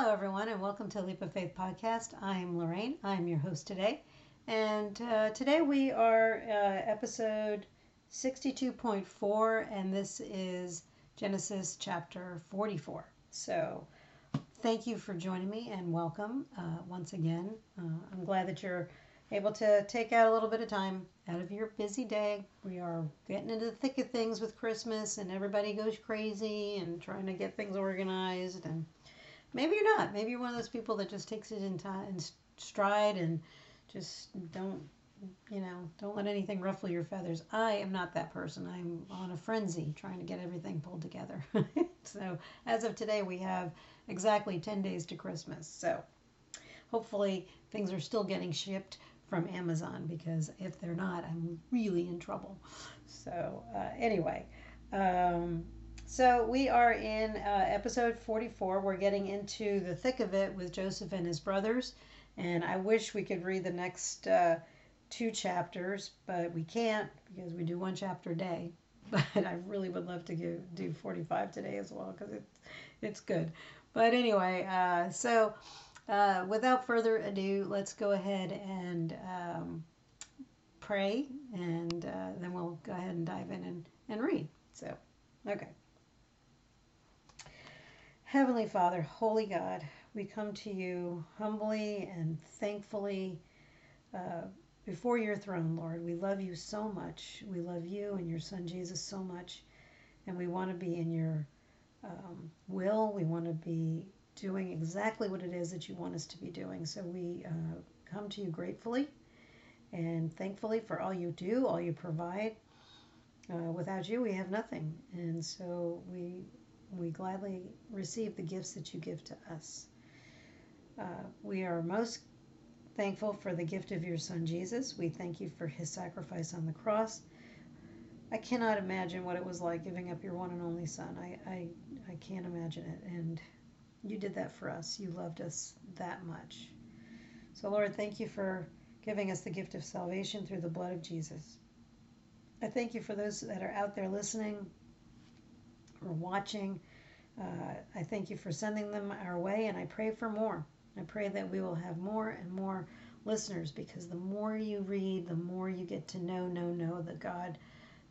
Hello, everyone, and welcome to Leap of Faith podcast. I'm Lorraine. I'm your host today. And uh, today we are uh, episode 62.4, and this is Genesis chapter 44. So thank you for joining me and welcome uh, once again. Uh, I'm glad that you're able to take out a little bit of time out of your busy day. We are getting into the thick of things with Christmas, and everybody goes crazy and trying to get things organized and maybe you're not. Maybe you're one of those people that just takes it in time in stride and just don't you know, don't let anything ruffle your feathers. I am not that person. I'm on a frenzy trying to get everything pulled together. so, as of today, we have exactly 10 days to Christmas. So, hopefully, things are still getting shipped from Amazon because if they're not, I'm really in trouble. So, uh, anyway, um, so we are in uh, episode 44. We're getting into the thick of it with Joseph and his brothers. And I wish we could read the next uh, two chapters, but we can't because we do one chapter a day. But I really would love to do, do 45 today as well because it's, it's good. But anyway, uh, so uh, without further ado, let's go ahead and um, pray, and uh, then we'll go ahead and dive in and, and read. So, okay. Heavenly Father, Holy God, we come to you humbly and thankfully uh, before your throne, Lord. We love you so much. We love you and your Son Jesus so much. And we want to be in your um, will. We want to be doing exactly what it is that you want us to be doing. So we uh, come to you gratefully and thankfully for all you do, all you provide. Uh, without you, we have nothing. And so we we gladly receive the gifts that you give to us. Uh, we are most thankful for the gift of your Son Jesus. We thank you for his sacrifice on the cross. I cannot imagine what it was like giving up your one and only Son. I, I, I can't imagine it. And you did that for us. You loved us that much. So, Lord, thank you for giving us the gift of salvation through the blood of Jesus. I thank you for those that are out there listening, or watching. Uh, I thank you for sending them our way, and I pray for more. I pray that we will have more and more listeners because the more you read, the more you get to know, know, know the God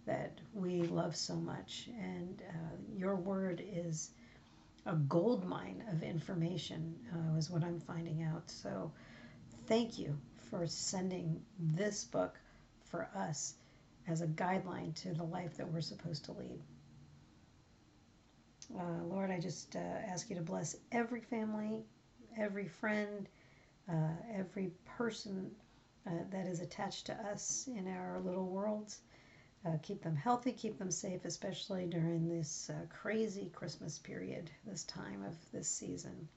that we love so much. And uh, your word is a gold mine of information, uh, is what I'm finding out. So thank you for sending this book for us as a guideline to the life that we're supposed to lead. Uh, Lord, I just uh, ask you to bless every family, every friend, uh, every person uh, that is attached to us in our little worlds. Uh, keep them healthy, keep them safe, especially during this uh, crazy Christmas period, this time of this season.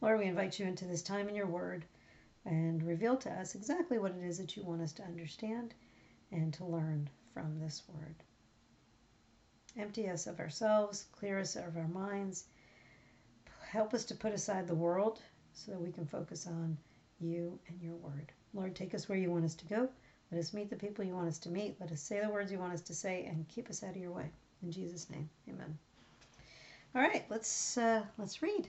Lord, we invite you into this time in your word and reveal to us exactly what it is that you want us to understand and to learn from this word. Empty us of ourselves, clear us of our minds. Help us to put aside the world so that we can focus on you and your word. Lord, take us where you want us to go. Let us meet the people you want us to meet. Let us say the words you want us to say and keep us out of your way. In Jesus' name, amen. All right, let's uh, let's read.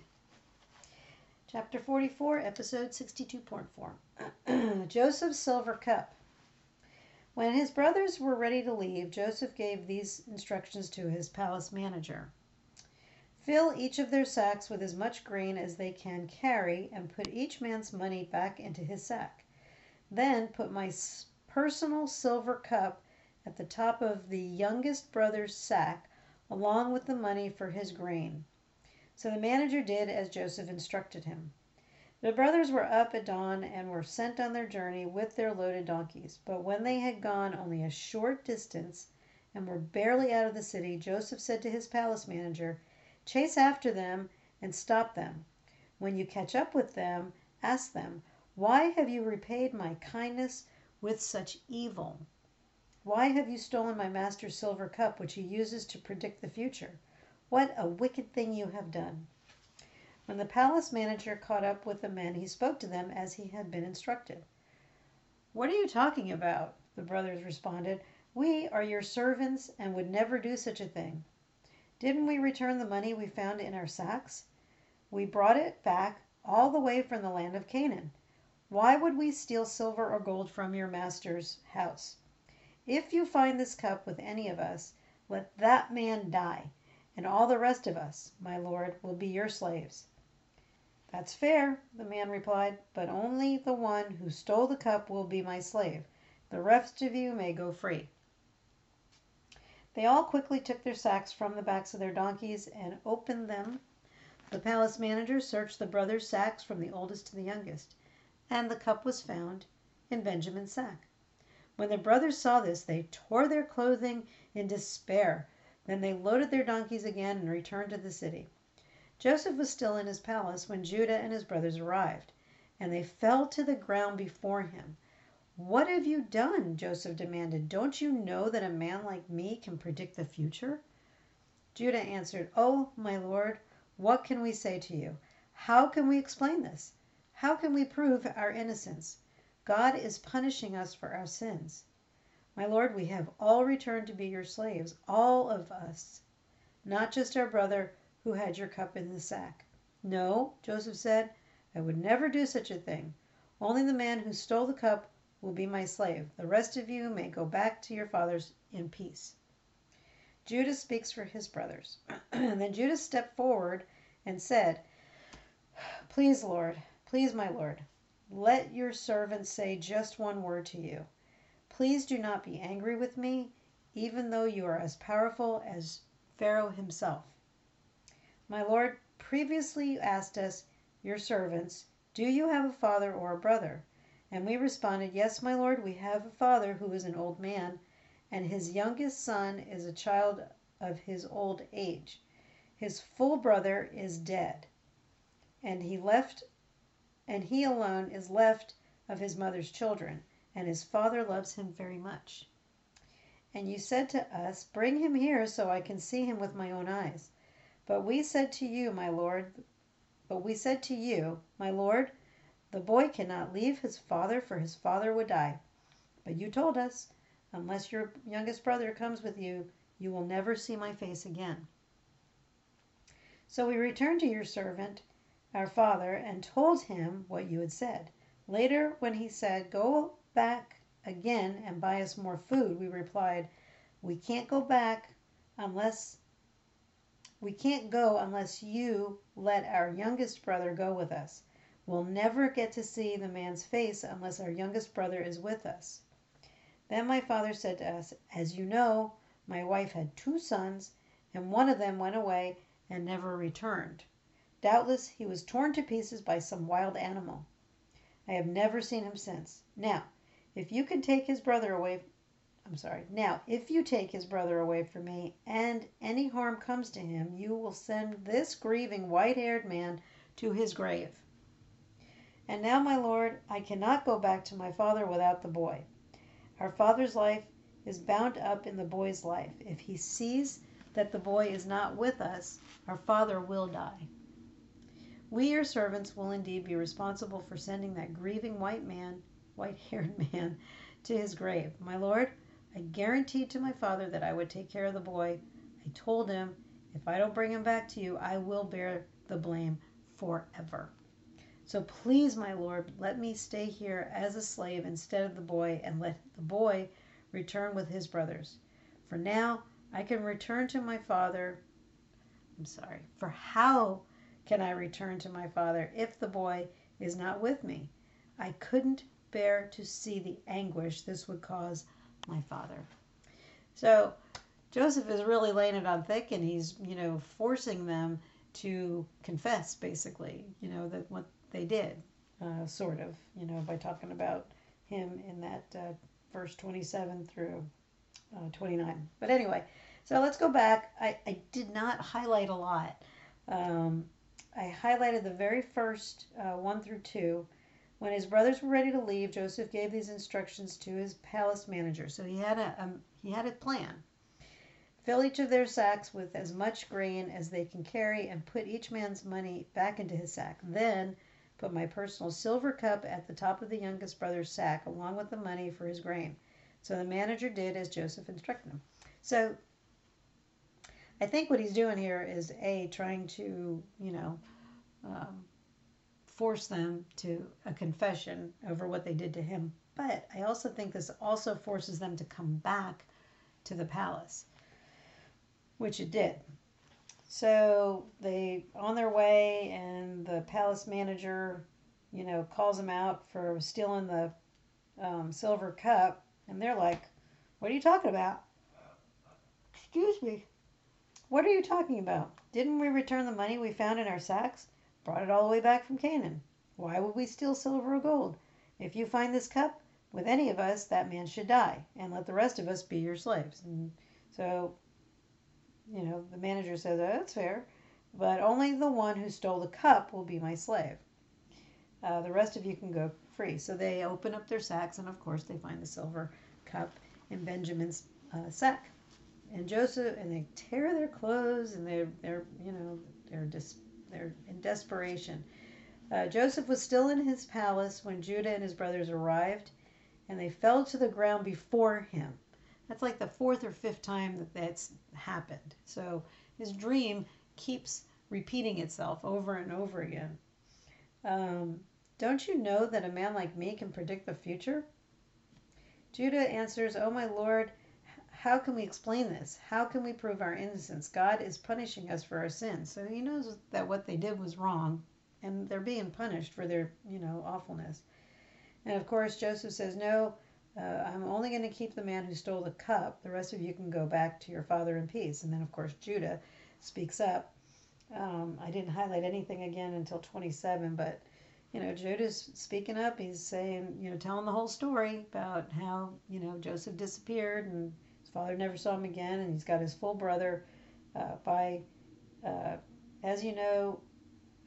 Chapter 44, episode 62.4. Joseph's silver cup. When his brothers were ready to leave, Joseph gave these instructions to his palace manager Fill each of their sacks with as much grain as they can carry, and put each man's money back into his sack. Then put my personal silver cup at the top of the youngest brother's sack, along with the money for his grain. So the manager did as Joseph instructed him. The brothers were up at dawn and were sent on their journey with their loaded donkeys. But when they had gone only a short distance and were barely out of the city, Joseph said to his palace manager, Chase after them and stop them. When you catch up with them, ask them, Why have you repaid my kindness with such evil? Why have you stolen my master's silver cup, which he uses to predict the future? What a wicked thing you have done! When the palace manager caught up with the men, he spoke to them as he had been instructed. What are you talking about? The brothers responded. We are your servants and would never do such a thing. Didn't we return the money we found in our sacks? We brought it back all the way from the land of Canaan. Why would we steal silver or gold from your master's house? If you find this cup with any of us, let that man die, and all the rest of us, my lord, will be your slaves. That's fair, the man replied, but only the one who stole the cup will be my slave. The rest of you may go free. They all quickly took their sacks from the backs of their donkeys and opened them. The palace manager searched the brothers' sacks from the oldest to the youngest, and the cup was found in Benjamin's sack. When the brothers saw this, they tore their clothing in despair. Then they loaded their donkeys again and returned to the city. Joseph was still in his palace when Judah and his brothers arrived, and they fell to the ground before him. What have you done? Joseph demanded. Don't you know that a man like me can predict the future? Judah answered, Oh, my lord, what can we say to you? How can we explain this? How can we prove our innocence? God is punishing us for our sins. My lord, we have all returned to be your slaves, all of us, not just our brother who had your cup in the sack. No, Joseph said, I would never do such a thing. Only the man who stole the cup will be my slave. The rest of you may go back to your fathers in peace. Judah speaks for his brothers. then Judah stepped forward and said, Please, Lord, please, my Lord, let your servant say just one word to you. Please do not be angry with me, even though you are as powerful as Pharaoh himself. My Lord, previously you asked us, your servants, Do you have a father or a brother? And we responded, Yes, my lord, we have a father who is an old man, and his youngest son is a child of his old age. His full brother is dead, and he left and he alone is left of his mother's children, and his father loves him very much. And you said to us, Bring him here so I can see him with my own eyes. But we said to you, my lord, but we said to you, my lord, the boy cannot leave his father, for his father would die. But you told us, Unless your youngest brother comes with you, you will never see my face again. So we returned to your servant, our father, and told him what you had said. Later, when he said, Go back again and buy us more food, we replied, We can't go back unless we can't go unless you let our youngest brother go with us. We'll never get to see the man's face unless our youngest brother is with us. Then my father said to us, As you know, my wife had two sons, and one of them went away and never returned. Doubtless he was torn to pieces by some wild animal. I have never seen him since. Now, if you can take his brother away, I'm sorry. Now, if you take his brother away from me, and any harm comes to him, you will send this grieving white haired man to his grave. And now, my lord, I cannot go back to my father without the boy. Our father's life is bound up in the boy's life. If he sees that the boy is not with us, our father will die. We, your servants, will indeed be responsible for sending that grieving white man, white haired man, to his grave. My lord, I guaranteed to my father that I would take care of the boy. I told him, if I don't bring him back to you, I will bear the blame forever. So please, my lord, let me stay here as a slave instead of the boy, and let the boy return with his brothers. For now, I can return to my father. I'm sorry. For how can I return to my father if the boy is not with me? I couldn't bear to see the anguish this would cause my father. So Joseph is really laying it on thick and he's, you know, forcing them to confess basically, you know, that what they did, uh, sort of, you know, by talking about him in that uh, verse 27 through uh, 29. But anyway, so let's go back. I, I did not highlight a lot. Um, I highlighted the very first uh, 1 through 2. When his brothers were ready to leave, Joseph gave these instructions to his palace manager. So he had a um, he had a plan. Fill each of their sacks with as much grain as they can carry, and put each man's money back into his sack. Then Put my personal silver cup at the top of the youngest brother's sack, along with the money for his grain. So the manager did as Joseph instructed him. So I think what he's doing here is a trying to, you know, um, force them to a confession over what they did to him. But I also think this also forces them to come back to the palace, which it did. So they on their way, and the palace manager, you know, calls them out for stealing the um, silver cup, and they're like, "What are you talking about?" Excuse me. What are you talking about? Didn't we return the money we found in our sacks? Brought it all the way back from Canaan. Why would we steal silver or gold? If you find this cup with any of us, that man should die, and let the rest of us be your slaves. And so you know, the manager says, oh, that's fair, but only the one who stole the cup will be my slave. Uh, the rest of you can go free. So they open up their sacks, and of course, they find the silver cup in Benjamin's uh, sack. And Joseph, and they tear their clothes, and they're, they're you know, they're, dis, they're in desperation. Uh, Joseph was still in his palace when Judah and his brothers arrived, and they fell to the ground before him. That's like the fourth or fifth time that that's happened. So his dream keeps repeating itself over and over again. Um, don't you know that a man like me can predict the future? Judah answers, Oh, my Lord, how can we explain this? How can we prove our innocence? God is punishing us for our sins. So he knows that what they did was wrong, and they're being punished for their, you know, awfulness. And of course, Joseph says, No, uh, I'm only going to keep the man who stole the cup. The rest of you can go back to your father in peace. And then, of course, Judah speaks up. Um, I didn't highlight anything again until 27, but you know, Judah's speaking up. He's saying, you know, telling the whole story about how you know Joseph disappeared and father never saw him again, and he's got his full brother. Uh, by, uh, as you know,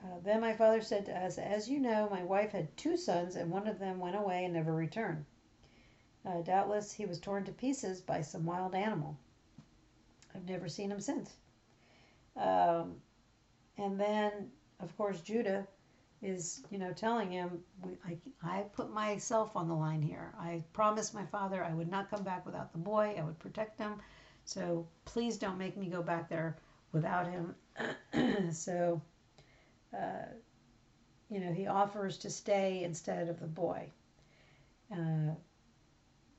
uh, then my father said to us, As you know, my wife had two sons, and one of them went away and never returned. Uh, doubtless he was torn to pieces by some wild animal. I've never seen him since. Um, and then, of course, Judah is, you know, telling him, I, I put myself on the line here. I promised my father I would not come back without the boy. I would protect him. So please don't make me go back there without him. so, uh, you know, he offers to stay instead of the boy. Uh,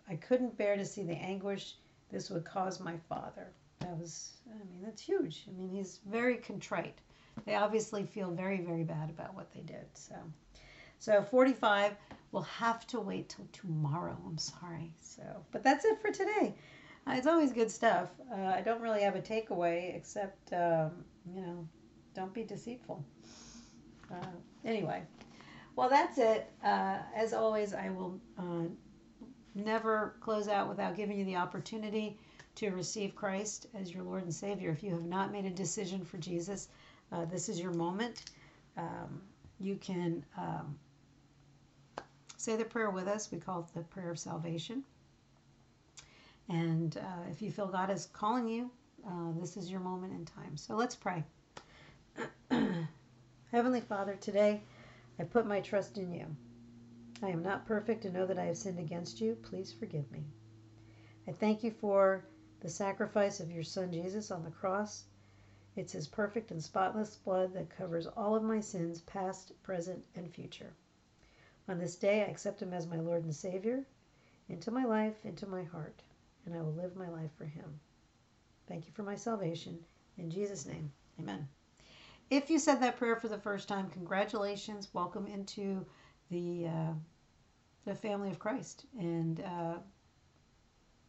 I couldn't bear to see the anguish this would cause my father. That was, I mean, that's huge. I mean, he's very contrite. They obviously feel very, very bad about what they did. So, so 45, we'll have to wait till tomorrow. I'm sorry. So, but that's it for today. Uh, it's always good stuff. Uh, I don't really have a takeaway except, um, you know, don't be deceitful. Uh, anyway, well, that's it. Uh, as always, I will uh, never close out without giving you the opportunity to receive Christ as your Lord and Savior. If you have not made a decision for Jesus, uh, this is your moment. Um, you can um, say the prayer with us. We call it the prayer of salvation. And uh, if you feel God is calling you, uh, this is your moment in time. So let's pray. Heavenly Father, today I put my trust in you. I am not perfect and know that I have sinned against you. Please forgive me. I thank you for the sacrifice of your Son Jesus on the cross. It's his perfect and spotless blood that covers all of my sins, past, present, and future. On this day, I accept him as my Lord and Savior into my life, into my heart, and I will live my life for him. Thank you for my salvation. In Jesus' name, amen. If you said that prayer for the first time, congratulations. Welcome into the uh, the family of Christ, and uh,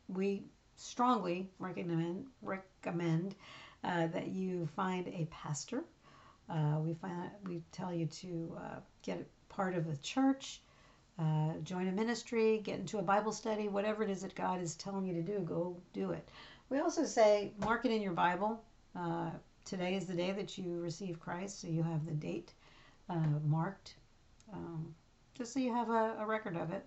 we strongly recommend recommend uh, that you find a pastor. Uh, we find we tell you to uh, get part of a church, uh, join a ministry, get into a Bible study, whatever it is that God is telling you to do, go do it. We also say mark it in your Bible. today is the day that you receive Christ, so you have the date marked. Um, just so you have a, a record of it.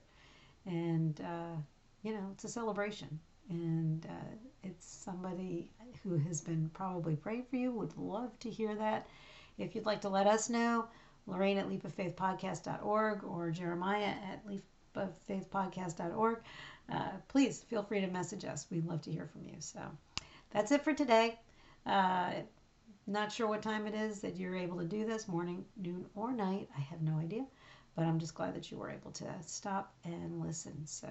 And, uh, you know, it's a celebration. And uh, it's somebody who has been probably praying for you, would love to hear that. If you'd like to let us know, Lorraine at leapoffaithpodcast.org or Jeremiah at leapoffaithpodcast.org, uh, please feel free to message us. We'd love to hear from you. So that's it for today. Uh, not sure what time it is that you're able to do this, morning, noon, or night. I have no idea. But I'm just glad that you were able to stop and listen. So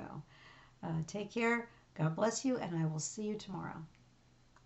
uh, take care. God bless you, and I will see you tomorrow.